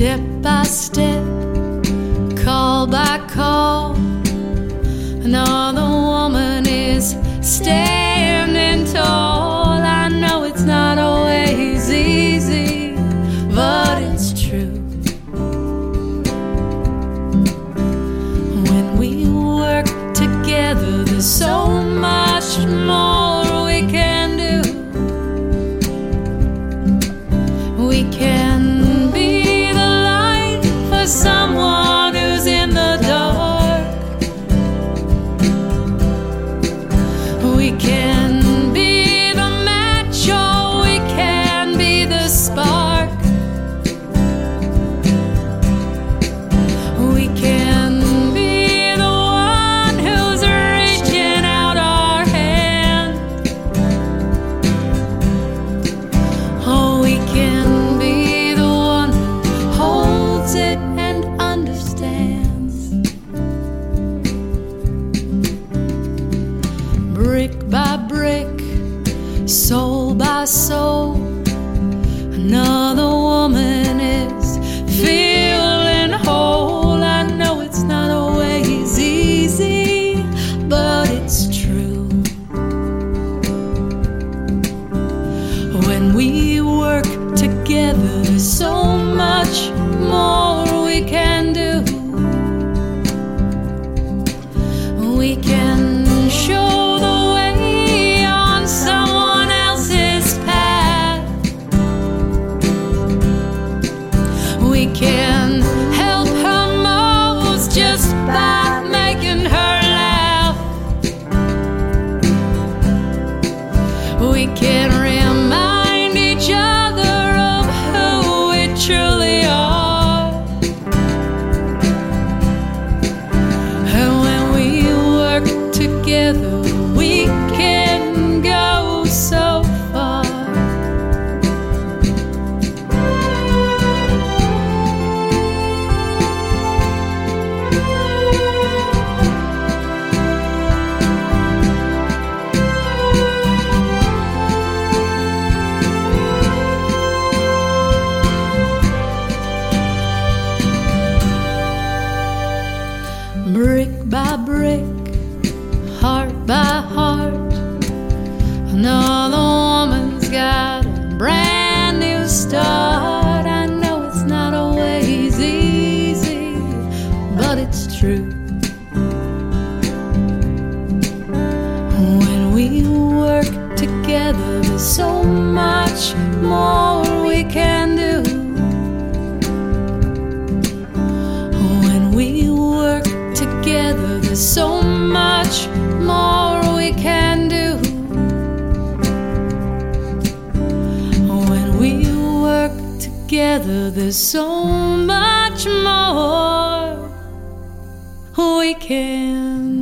step by step, call by call. Another woman is standing tall. I know it's not always easy, but it's true. When we work together, there's so much more we can do. We can soul can help her most just by making her laugh. We can remind each other of who we truly are. And when we work together, we can by brick, heart by heart. Another woman's got a brand new start. I know it's not always easy, but it's true. When we work together, there's so much more so much more we can do. When we work together, there's so much more we can.